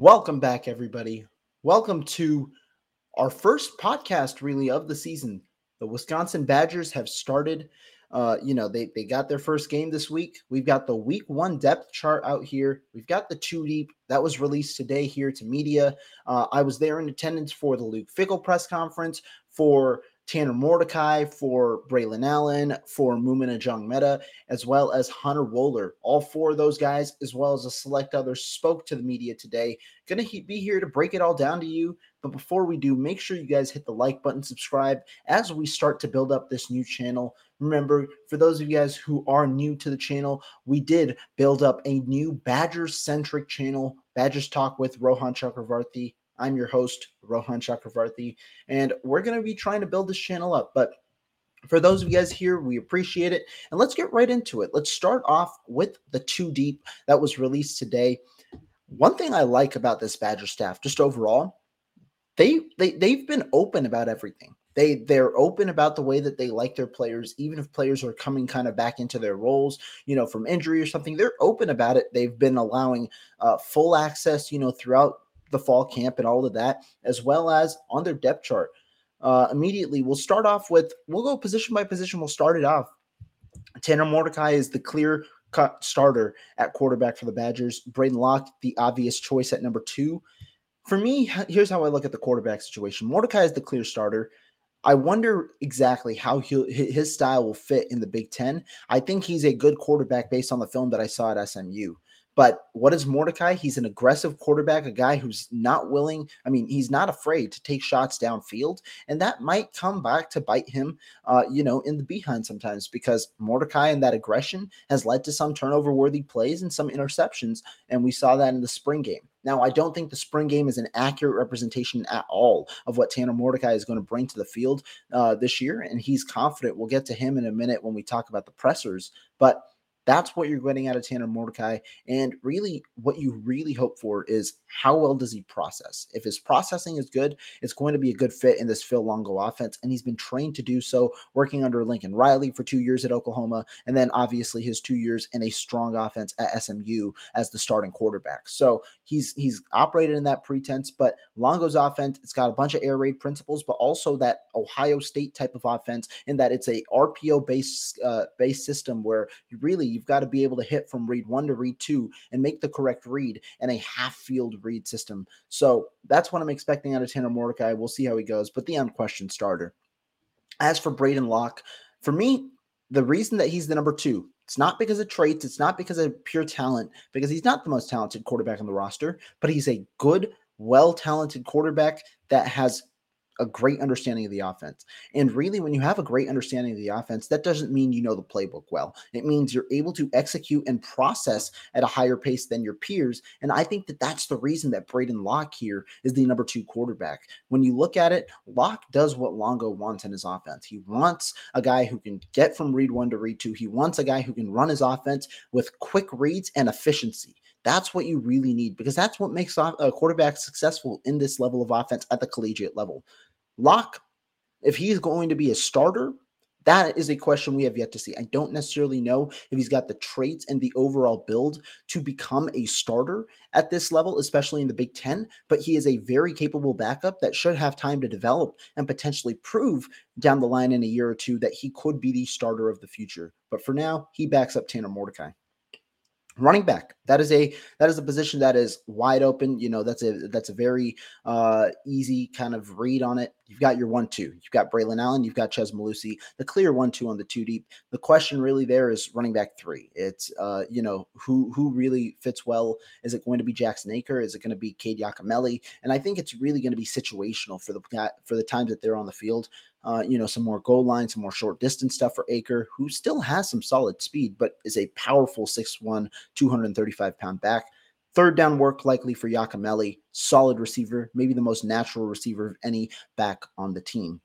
Welcome back, everybody. Welcome to our first podcast, really, of the season. The Wisconsin Badgers have started. Uh, you know, they they got their first game this week. We've got the week one depth chart out here. We've got the two deep that was released today here to media. Uh, I was there in attendance for the Luke Fickell press conference for Tanner Mordecai, for Braylon Allen, for Maema Njongmeta, as well as Hunter Wohler. All four of those guys, as well as a select others, spoke to the media today. Going to be here to break it all down to you. But before we do, make sure you guys hit the like button, subscribe as we start to build up this new channel. Remember, for those of you guys who are new to the channel, we did build up a new Badger centric channel, Badgers Talk with Rohan Chakravarthi. I'm your host, Rohan Chakravarthi, and we're going to be trying to build this channel up. But for those of you guys here, we appreciate it. And let's get right into it. Let's start off with the two deep that was released today. One thing I like about this Badger staff, just overall, they they they've been open about everything. They they're open about the way that they like their players, even if players are coming kind of back into their roles, you know, from injury or something. They're open about it. They've been allowing uh, full access, you know, throughout the fall camp and all of that, as well as on their depth chart. Uh, immediately, we'll start off with we'll go position by position. We'll start it off. Tanner Mordecai is the clear cut starter at quarterback for the Badgers. Braden Locke, the obvious choice at number two. For me, here's how I look at the quarterback situation. Mordecai is the clear starter. I wonder exactly how his style will fit in the Big Ten. I think he's a good quarterback based on the film that I saw at SMU. But what is Mordecai? He's an aggressive quarterback, a guy who's not willing. I mean, he's not afraid to take shots downfield, and that might come back to bite him, uh, you know, in the behind sometimes because Mordecai and that aggression has led to some turnover worthy plays and some interceptions, and we saw that in the spring game. Now, I don't think the spring game is an accurate representation at all of what Tanner Mordecai is going to bring to the field uh, this year, and he's confident. We'll get to him in a minute when we talk about the pressers, but that's what you're getting out of Tanner Mordecai. And really, what you really hope for is how well does he process? If his processing is good, it's going to be a good fit in this Phil Longo offense. And he's been trained to do so, working under Lincoln Riley for two years at Oklahoma, and then obviously his two years in a strong offense at SMU as the starting quarterback. So he's he's operated in that pretense, but Longo's offense, it's got a bunch of air raid principles, but also that Ohio State type of offense in that it's a RPO based uh, based system where you really you've got to be able to hit from read one to read two and make the correct read and a half field read system. So that's what I'm expecting out of Tanner Mordecai. We'll see how he goes, but the unquestioned starter. As for Braden Locke, for me, the reason that he's the number two, it's not because of traits, it's not because of pure talent, because he's not the most talented quarterback on the roster, but he's a good, well talented quarterback that has a great understanding of the offense. And really, when you have a great understanding of the offense, that doesn't mean you know the playbook well. It means you're able to execute and process at a higher pace than your peers. And I think that that's the reason that Braden Locke here is the number two quarterback. When you look at it, Locke does what Longo wants in his offense. He wants a guy who can get from read one to read two. He wants a guy who can run his offense with quick reads and efficiency. That's what you really need because that's what makes a uh, quarterback successful in this level of offense at the collegiate level. Locke, if he's going to be a starter, that is a question we have yet to see. I don't necessarily know if he's got the traits and the overall build to become a starter at this level, especially in the Big Ten, but he is a very capable backup that should have time to develop and potentially prove down the line in a year or two that he could be the starter of the future. But for now, he backs up Tanner Mordecai running back. That is a that is a position that is wide open you know that's a that's a very uh easy kind of read on it. You've got your one two you've got braylon allen you've got Chez Mellusi, the clear one two on the two deep. The question really there is running back three. It's uh you know who who really fits well. Is it going to be jackson Acker? Is it going to be Cade Yacamelli? and i think it's really going to be situational for the for the times that they're on the field uh, you know, some more goal line, some more short distance stuff for Acker, who still has some solid speed, but is a powerful 6'1, 235 pound back. Third down work likely for Yacamelli, solid receiver, maybe the most natural receiver of any back on the team.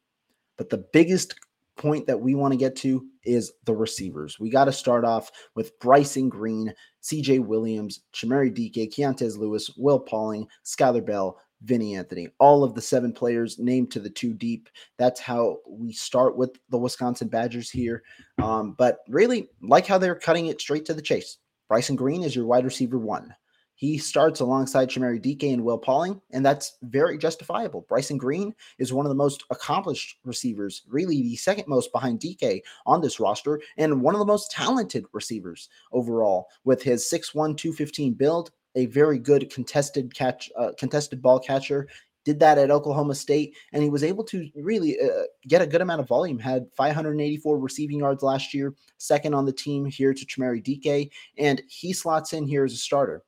But the biggest point that we want to get to is the receivers. We got to start off with Bryson Green, CJ Williams, Chimere Dike, Keontez Lewis, Will Pauling, Skyler Bell, Vinny Anthony, all of the seven players named to the two deep. That's how we start with the Wisconsin Badgers here. Um, but really, like how they're cutting it straight to the chase. Bryson Green is your wide receiver one. He starts alongside Chimere Dike and Will Pauling, and that's very justifiable. Bryson Green is one of the most accomplished receivers, really the second most behind Dike on this roster, and one of the most talented receivers overall with his 6'1, 215 build, a very good contested catch, uh, contested ball catcher did that at Oklahoma State, and he was able to really uh, get a good amount of volume. Had 584 receiving yards last year, second on the team here to Chimere Dike, and he slots in here as a starter.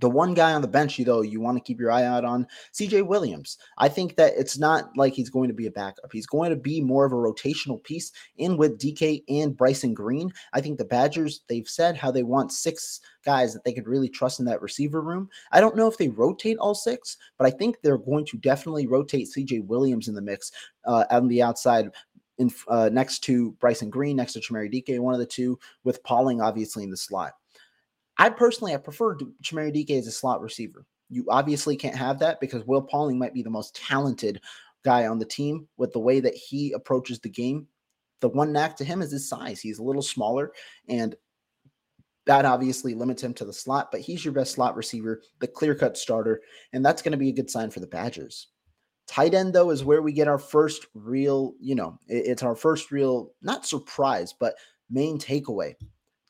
The one guy on the bench, you though, you want to keep your eye out on CJ Williams. I think that it's not like he's going to be a backup. He's going to be more of a rotational piece in with Dike and Bryson Green. I think the Badgers, they've said how they want six guys that they could really trust in that receiver room. I don't know if they rotate all six, but I think they're going to definitely rotate CJ Williams in the mix uh, on the outside in uh, next to Bryson Green, next to Chimere Dike, one of the two, with Pauling obviously in the slot. I personally I prefer Chimere Dike as a slot receiver. You obviously can't have that because Will Pauling might be the most talented guy on the team with the way that he approaches the game. The one knack to him is his size. He's a little smaller and that obviously limits him to the slot, but he's your best slot receiver, the clear cut starter, and that's going to be a good sign for the Badgers. Tight end, though, is where we get our first real, you know, it's our first real, not surprise, but main takeaway.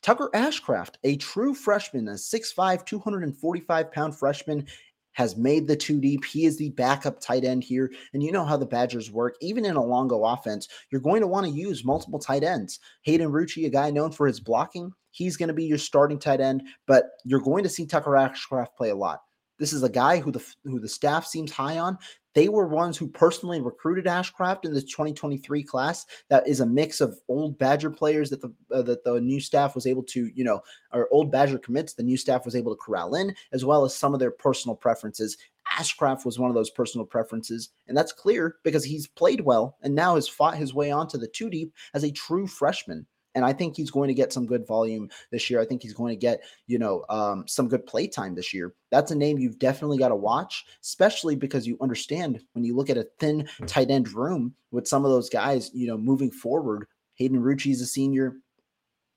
Tucker Ashcraft, a true freshman, a 6'5, 245 pound freshman, has made the two deep. He is the backup tight end here. And you know how the Badgers work. Even in a Longo offense, you're going to want to use multiple tight ends. Hayden Rucci, a guy known for his blocking, he's going to be your starting tight end, but you're going to see Tucker Ashcraft play a lot. This is a guy who the who the staff seems high on. They were ones who personally recruited Ashcraft in the 2023 class. That is a mix of old Badger players that the uh, that the new staff was able to, you know, or old Badger commits the new staff was able to corral in, as well as some of their personal preferences. Ashcraft was one of those personal preferences, and that's clear because he's played well and now has fought his way onto the two deep as a true freshman. And I think he's going to get some good volume this year. I think he's going to get, you know, um, some good play time this year. That's a name you've definitely got to watch, especially because you understand when you look at a thin hmm. tight end room with some of those guys, you know, moving forward. Hayden Rucci is a senior.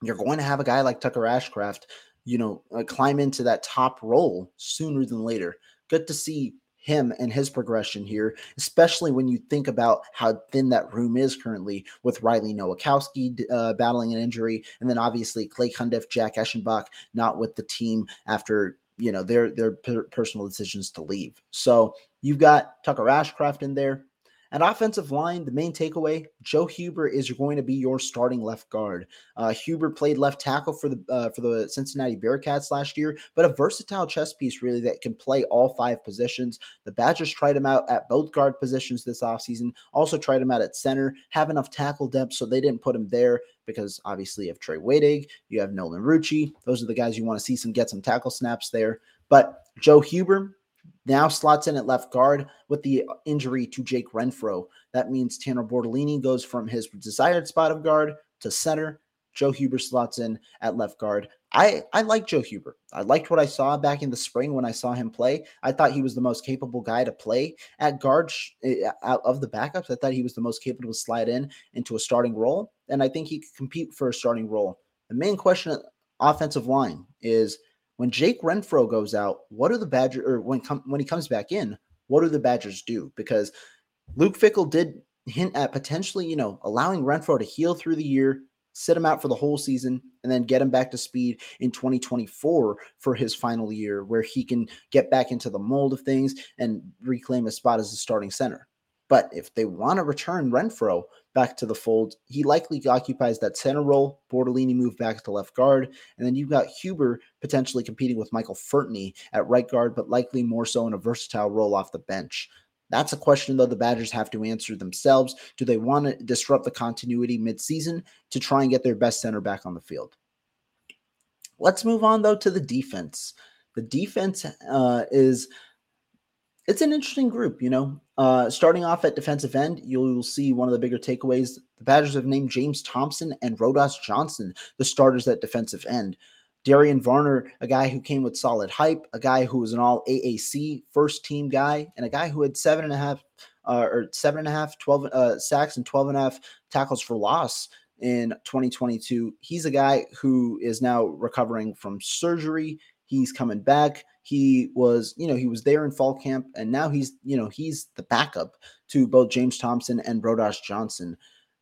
You're going to have a guy like Tucker Ashcraft, you know, uh, climb into that top role sooner than later. Good to see him and his progression here, especially when you think about how thin that room is currently with Riley Nowakowski uh, battling an injury, and then obviously Clay Cundiff, Jack Eschenbach not with the team after you know their their personal decisions to leave. So you've got Tucker Ashcraft in there. At offensive line, the main takeaway: Joe Huber is going to be your starting left guard. Uh, Huber played left tackle for the uh, for the Cincinnati Bearcats last year, but a versatile chess piece really that can play all five positions. The Badgers tried him out at both guard positions this offseason. Also tried him out at center. Have enough tackle depth, so they didn't put him there because obviously you have Trey Wedig, you have Nolan Rucci. Those are the guys you want to see some get some tackle snaps there. But Joe Huber, now slots in at left guard with the injury to Jake Renfro. That means Tanner Bortolini goes from his desired spot of guard to center. Joe Huber slots in at left guard. I, I like Joe Huber. I liked what I saw back in the spring when I saw him play. I thought he was the most capable guy to play at guard eh, out of the backups. I thought he was the most capable to slide in into a starting role, and I think he could compete for a starting role. The main question offensive line is – when Jake Renfro goes out, what are the Badgers, or when com- when he comes back in, what do the Badgers do? Because Luke Fickell did hint at potentially, you know, allowing Renfro to heal through the year, sit him out for the whole season, and then get him back to speed in 2024 for his final year, where he can get back into the mold of things and reclaim a spot as a starting center. But if they want to return Renfro back to the fold, he likely occupies that center role. Bortolini moved back to left guard. And then you've got Huber potentially competing with Michael Furtney at right guard, but likely more so in a versatile role off the bench. That's a question, though, the Badgers have to answer themselves. Do they want to disrupt the continuity midseason to try and get their best center back on the field? Let's move on, though, to the defense. The defense uh, is it's an interesting group, you know. Uh, starting off at defensive end, you'll, see one of the bigger takeaways. The Badgers have named James Thompson and Rodas Johnson the starters at defensive end. Darian Varner, a guy who came with solid hype, a guy who was an all AAC first team guy, and a guy who had seven and a half uh, or seven and a half, 12 uh, sacks and 12 and a half tackles for loss in 2022. He's a guy who is now recovering from surgery. He's coming back. He was, you know, he was there in fall camp, and now he's, you know, he's the backup to both James Thompson and Rodas Johnson.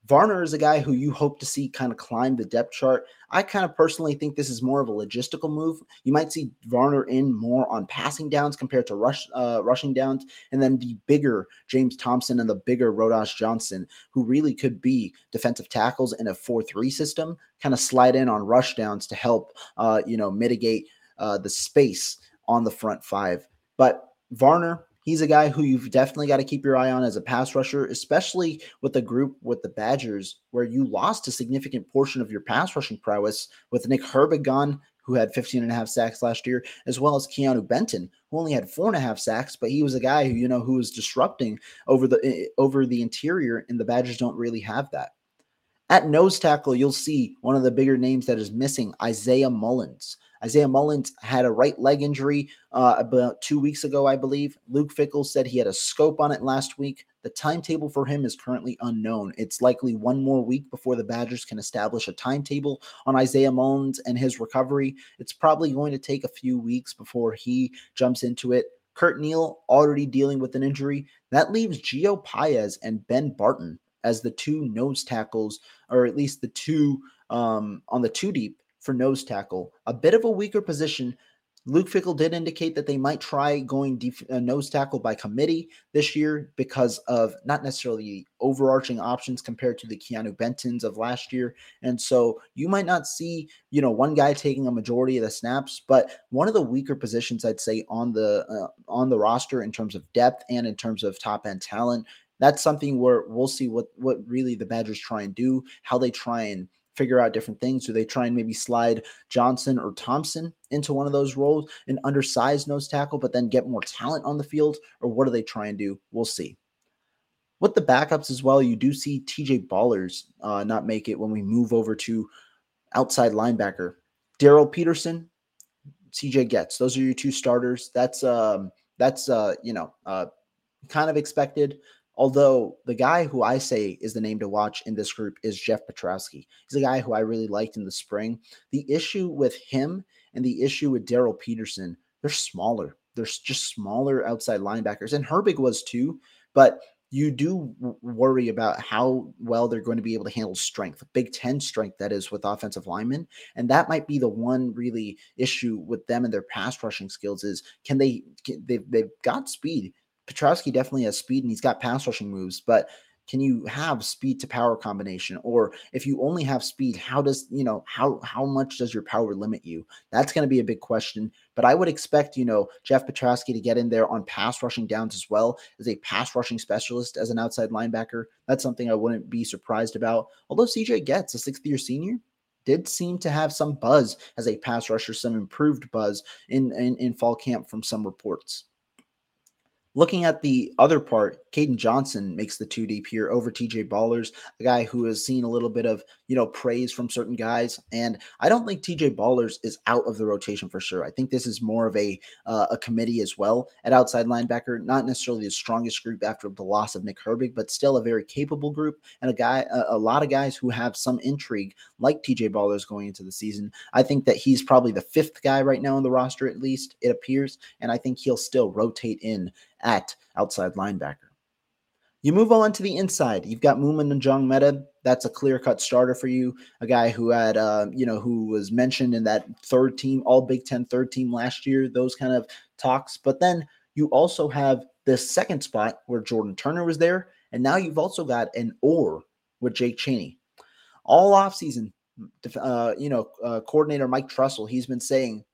Varner is a guy who you hope to see kind of climb the depth chart. I kind of personally think this is more of a logistical move. You might see Varner in more on passing downs compared to rush uh, rushing downs, and then the bigger James Thompson and the bigger Rodas Johnson, who really could be defensive tackles in a four-three system, kind of slide in on rush downs to help, uh, you know, mitigate uh, the space on the front five. But Varner, he's a guy who you've definitely got to keep your eye on as a pass rusher, especially with the group with the Badgers, where you lost a significant portion of your pass rushing prowess with Nick Herbig gone, who had 15 and a half sacks last year, as well as Keanu Benton, who only had four and a half sacks, but he was a guy who, you know, who was disrupting over the eh, over the interior, and the Badgers don't really have that. At nose tackle, you'll see one of the bigger names that is missing, Isaiah Mullens. Isaiah Mullens had a right leg injury uh, about two weeks ago, I believe. Luke Fickell said he had a scope on it last week. The timetable for him is currently unknown. It's likely one more week before the Badgers can establish a timetable on Isaiah Mullens and his recovery. It's probably going to take a few weeks before he jumps into it. Curt Neal already dealing with an injury. That leaves Gio Paez and Ben Barton as the two nose tackles, or at least the two um, on the two deep for nose tackle. A bit of a weaker position. Luke Fickell did indicate that they might try going def- uh, nose tackle by committee this year because of not necessarily overarching options compared to the Keanu Bentons of last year. And so you might not see, you know, one guy taking a majority of the snaps, but one of the weaker positions I'd say on the uh, on the roster in terms of depth and in terms of top end talent. That's something where we'll see what what really the Badgers try and do, how they try and figure out different things? Do they try and maybe slide Johnson or Thompson into one of those roles, an undersized nose tackle, but then get more talent on the field? Or what do they try and do? We'll see. With the backups as well, you do see TJ Bollers uh, not make it when we move over to outside linebacker. Darryl Peterson, CJ Goetz. Those are your two starters. That's um that's uh you know uh kind of expected. Although the guy who I say is the name to watch in this group is Jeff Pietrowski. He's a guy who I really liked in the spring. The issue with him and the issue with Darryl Peterson, they're smaller. They're just smaller outside linebackers. And Herbig was too, but you do worry about how well they're going to be able to handle strength, Big Ten strength, that is, with offensive linemen. And that might be the one really issue with them and their pass rushing skills is can they, can, they've, they've got speed Pietrowski definitely has speed and he's got pass rushing moves, but can you have speed to power combination? Or if you only have speed how does you know how how much does your power limit you? That's going to be a big question but i would expect you know jeff Pietrowski to get in there on pass rushing downs as well as a pass rushing specialist as an outside linebacker. That's something i wouldn't be surprised about. Although cj Goetz a sixth year senior did seem to have some buzz as a pass rusher some improved buzz in in, in fall camp from some reports Looking at the other part, Caden Johnson makes the two deep here over TJ Bollers, a guy who has seen a little bit of, you know, praise from certain guys. And I don't think TJ Bollers is out of the rotation for sure. I think this is more of a uh, a committee as well at outside linebacker, not necessarily the strongest group after the loss of Nick Herbig, but still a very capable group and a guy, a, a lot of guys who have some intrigue like TJ Bollers going into the season. I think that he's probably the fifth guy right now on the roster, at least it appears. And I think he'll still rotate in at outside linebacker. You move on to the inside. You've got Moomin Njongmeta. That's a clear cut starter for you. A guy who had, uh, you know, who was mentioned in that third team, all Big Ten third team last year, those kind of talks. But then you also have the second spot where Jordan Turner was there. And now you've also got an or with Jake Chaney. All offseason, uh, you know, uh, coordinator Mike Tressel, he's been saying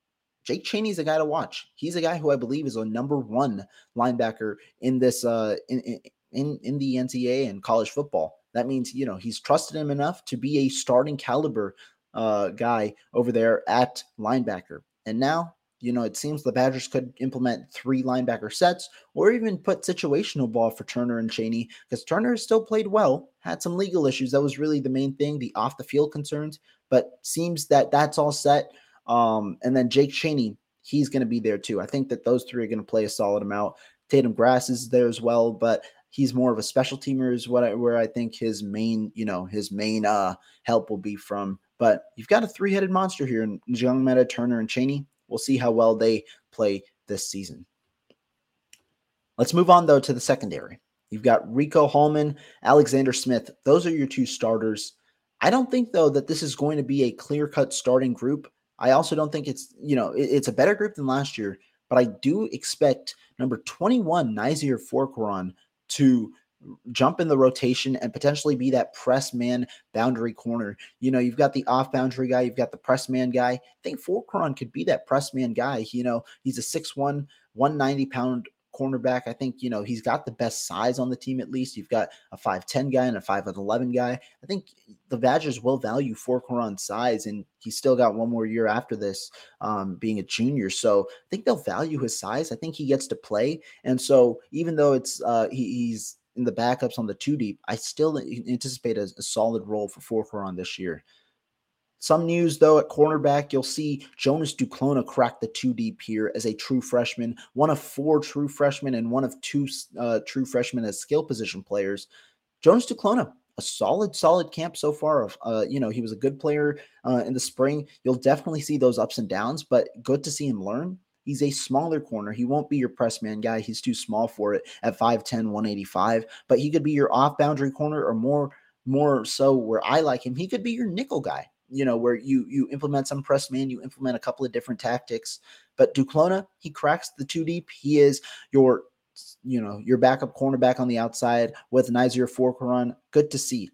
Jake Chaney's a guy to watch. He's a guy who I believe is a number one linebacker in this uh in in in the NCAA and college football. That means you know he's trusted him enough to be a starting caliber uh guy over there at linebacker. And now you know, it seems the Badgers could implement three linebacker sets or even put situational ball for Turner and Chaney because Turner still played well, had some legal issues. That was really the main thing, the off the field concerns, but seems that that's all set. Um, and then Jake Chaney, he's going to be there too. I think that those three are going to play a solid amount. Tatum Grass is there as well, but he's more of a special teamer is what I, where I think his main, you know, his main uh help will be from. But you've got a three-headed monster here in Njongmeta, Turner, and Chaney. we'll see how well they play this season. Let's move on though to the secondary. You've got Rico Hallman, Alexander Smith. Those are your two starters. I don't think though that this is going to be a clear-cut starting group. I also don't think it's, you know, it's a better group than last year, but I do expect number 21, Nyzier Fourqurean, to jump in the rotation and potentially be that press man boundary corner. You know, you've got the off boundary guy, you've got the press man guy. I think Forqueron could be that press man guy. You know, he's a 6'1, 190 pound cornerback. I think, you know, he's got the best size on the team at least. You've got a 5'10 guy and a 5'11 guy. I think the Badgers will value Fourqurean's size, and he's still got one more year after this um, being a junior. So I think they'll value his size. I think he gets to play. And so even though it's uh, he, he's in the backups on the two deep, I still anticipate a, a solid role for four Fourqurean this year. Some news though at cornerback, you'll see Jonas Duclona crack the two deep here as a true freshman, one of four true freshmen and one of two uh, true freshmen as skill position players. Jonas Duclona, a solid, solid camp so far. Uh, you know, he was a good player uh, in the spring. You'll definitely see those ups and downs, but good to see him learn. He's a smaller corner. He won't be your press man guy. He's too small for it at 5'10, 185. But he could be your off boundary corner or more, more so where I like him. He could be your nickel guy you know, where you you implement some press man, you implement a couple of different tactics. But Duclona, he cracks the two deep. He is your, you know, your backup cornerback on the outside with Nyzier Fourqurean. Good to see.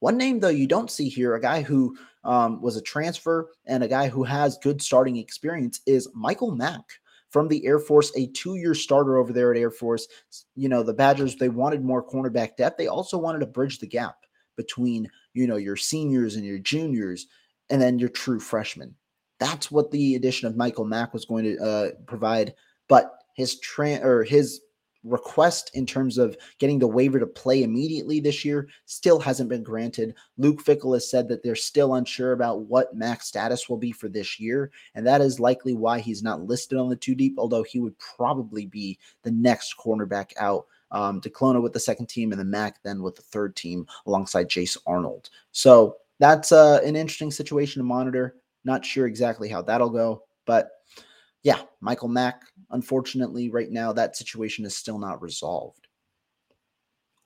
One name though you don't see here, a guy who um, was a transfer and a guy who has good starting experience is Michael Mack from the Air Force, a two-year starter over there at Air Force. You know, the Badgers they wanted more cornerback depth. They also wanted to bridge the gap between you know your seniors and your juniors and then your true freshmen that's what the addition of michael mack was going to uh, provide but his tran or his request in terms of getting the waiver to play immediately this year still hasn't been granted. Luke Fickell has said that they're still unsure about what Mack's status will be for this year, and that is likely why he's not listed on the two deep, although he would probably be the next cornerback out um, Duclona with the second team, and then Mack then with the third team alongside Jace Arnold. So that's uh, an interesting situation to monitor. Not sure exactly how that'll go, but yeah, Michael Mack, unfortunately, right now, that situation is still not resolved.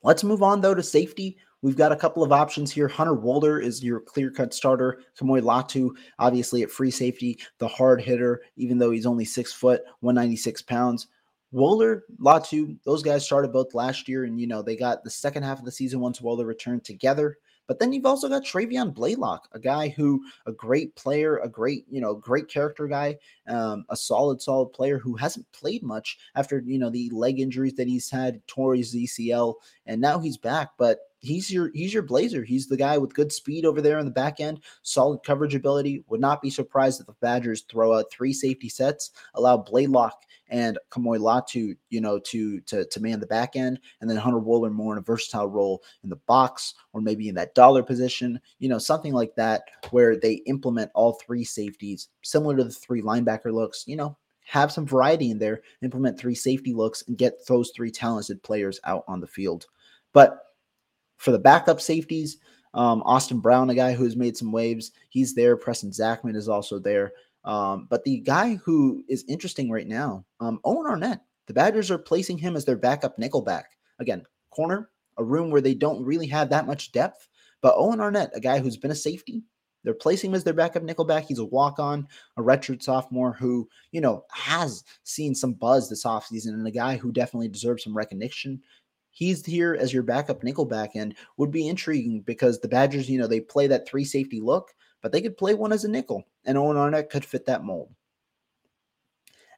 Let's move on, though, to safety. We've got a couple of options here. Hunter Wohler is your clear cut starter. Kamoi Latu, obviously at free safety, the hard hitter, even though he's only six foot, 196 pounds. Wohler, Latu, those guys started both last year, and you know they got the second half of the season once Wohler returned together. But then you've also got Travian Blaylock, a guy who a great player, a great, you know, great character guy, um, a solid, solid player who hasn't played much after, you know, the leg injuries that he's had, tore ACL, and now he's back. But he's your he's your blazer. He's the guy with good speed over there in the back end, solid coverage ability. Would not be surprised if the Badgers throw out three safety sets, allow Blaylock and Kamoi Latu, you know, to to to man the back end, and then Hunter Wohler more in a versatile role in the box or maybe in that dollar position, you know, something like that, where they implement all three safeties, similar to the three linebacker looks, you know, have some variety in there, implement three safety looks, and get those three talented players out on the field. But for the backup safeties, um, Austin Brown, a guy who's made some waves, he's there. Preston Zachman is also there. Um, but the guy who is interesting right now, um, Owen Arnett, the Badgers are placing him as their backup nickelback. Again, corner, a room where they don't really have that much depth. But Owen Arnett, a guy who's been a safety, they're placing him as their backup nickelback. He's a walk on, a redshirt sophomore who, you know, has seen some buzz this offseason and a guy who definitely deserves some recognition he's here as your backup nickelback and would be intriguing because the Badgers, you know, they play that three safety look, but they could play one as a nickel, and Owen Arnett could fit that mold.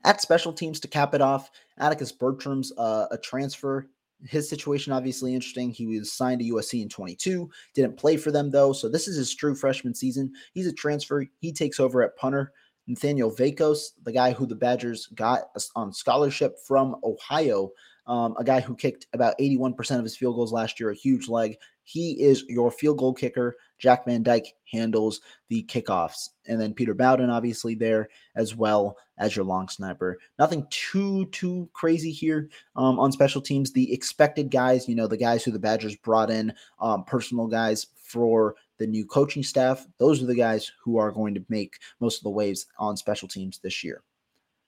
At special teams to cap it off, Atticus Bertrams uh, a transfer. His situation obviously interesting. He was signed to USC in 22, didn't play for them though, so this is his true freshman season. He's a transfer. He takes over at punter. Nathanial Vakos, the guy who the Badgers got on scholarship from Ohio, um, a guy who kicked about 81% of his field goals last year, a huge leg. He is your field goal kicker. Jack Van Dyke handles the kickoffs. And then Peter Bowden, obviously, there as well as your long snapper. Nothing too, too crazy here um, on special teams. The expected guys, you know, the guys who the Badgers brought in, um, personal guys for the new coaching staff, those are the guys who are going to make most of the waves on special teams this year.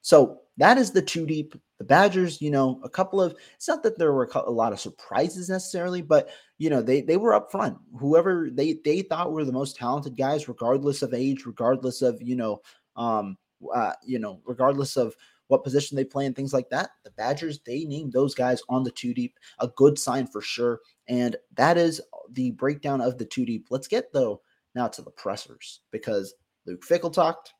So that is the two deep. The Badgers, you know, a couple of it's not that there were a lot of surprises necessarily, but you know, they they were up front. Whoever they they thought were the most talented guys, regardless of age, regardless of you know, um, uh, you know, regardless of what position they play and things like that. The Badgers, they named those guys on the two deep, a good sign for sure. And that is the breakdown of the two deep. Let's get though now to the pressers because Luke Fickell talked.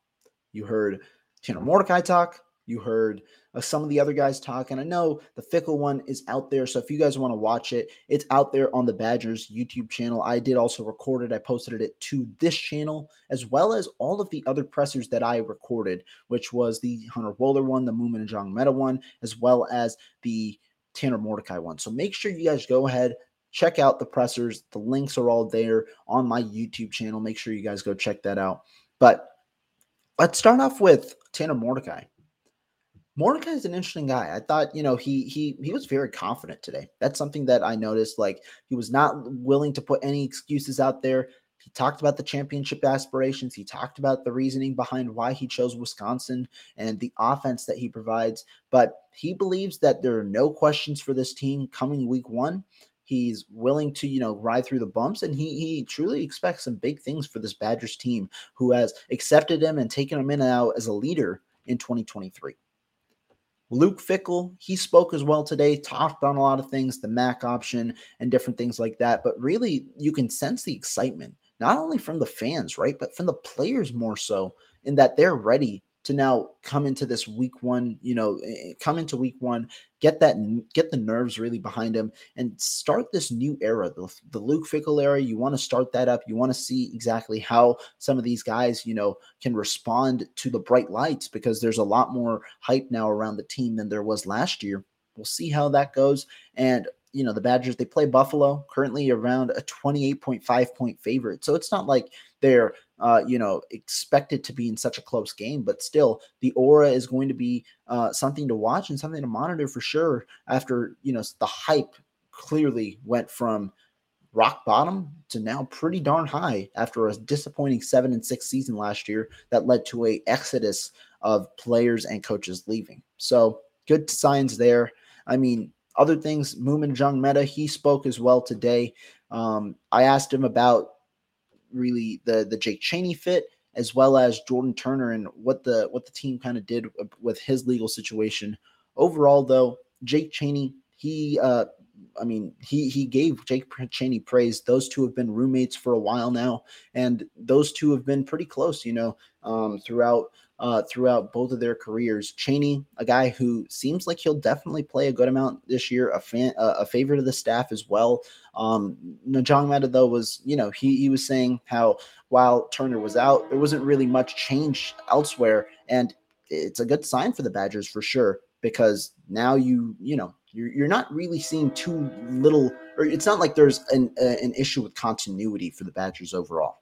You heard Tanner Mordecai talk. You heard uh, some of the other guys talk, and I know the Fickell one is out there. So if you guys want to watch it, it's out there on the Badgers YouTube channel. I did also record it. I posted it to this channel as well as all of the other pressers that I recorded, which was the Hunter Wohler one, the Moomin Njongmeta one, as well as the Tanner Mordecai one. So make sure you guys go ahead, check out the pressers. The links are all there on my YouTube channel. Make sure you guys go check that out. But let's start off with Tanner Mordecai. Mordecai is an interesting guy. I thought, you know, he he he was very confident today. That's something that I noticed. Like he was not willing to put any excuses out there. He talked about the championship aspirations. He talked about the reasoning behind why he chose Wisconsin and the offense that he provides. But he believes that there are no questions for this team coming week one. He's willing to, you know, ride through the bumps, and he he truly expects some big things for this Badgers team, who has accepted him and taken him in now as a leader in 2023. Luke Fickell, he spoke as well today, talked on a lot of things, the Mack option and different things like that. But really, you can sense the excitement, not only from the fans, right, but from the players more so, in that they're ready to now come into this week one, you know, eh, eh, come into week one, get that, get the nerves really behind him and start this new era, the, the Luke Fickell era. You want to start that up. You want to see exactly how some of these guys, you know, can respond to the bright lights because there's a lot more hype now around the team than there was last year. We'll see how that goes. And you know the Badgers they play Buffalo currently around a 28.5 point favorite. So it's not like they're uh, you know expected to be in such a close game, but still the aura is going to be uh, something to watch and something to monitor for sure. After you know the hype clearly went from rock bottom to now pretty darn high after a disappointing seven and six season last year that led to a exodus of players and coaches leaving. So good signs there. I mean, other things, Moomin Njongmeta, he spoke as well today. Um, I asked him about really the the Jake Chaney fit as well as Jordan Turner and what the what the team kind of did with his legal situation. Overall, though, Jake Chaney, he uh, I mean, he he gave Jake Chaney praise. Those two have been roommates for a while now, and those two have been pretty close, you know, um, throughout uh, throughout both of their careers. Chaney, a guy who seems like he'll definitely play a good amount this year, a fan, uh, a favorite of the staff as well. Um, Njongmeta though was, you know, he he was saying how while Turner was out, there wasn't really much change elsewhere, and it's a good sign for the Badgers for sure because now you you know you're, you're not really seeing too little or it's not like there's an, uh, an issue with continuity for the Badgers overall.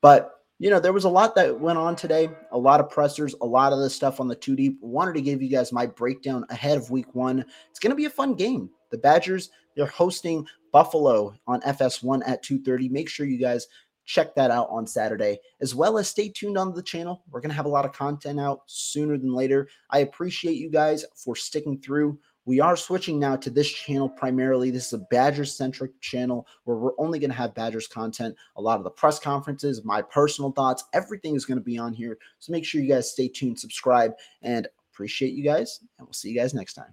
But you know, there was a lot that went on today, a lot of pressers, a lot of the stuff on the two deep. Wanted to give you guys my breakdown ahead of week one. It's going to be a fun game. The Badgers, they're hosting Buffalo on FS1 at 2:30. Make sure you guys check that out on Saturday, as well as stay tuned on the channel. We're going to have a lot of content out sooner than later. I appreciate you guys for sticking through. We are switching now to this channel primarily. This is a Badgers centric channel where we're only going to have Badgers content. A lot of the press conferences, my personal thoughts, everything is going to be on here. So make sure you guys stay tuned, subscribe, and appreciate you guys. And we'll see you guys next time.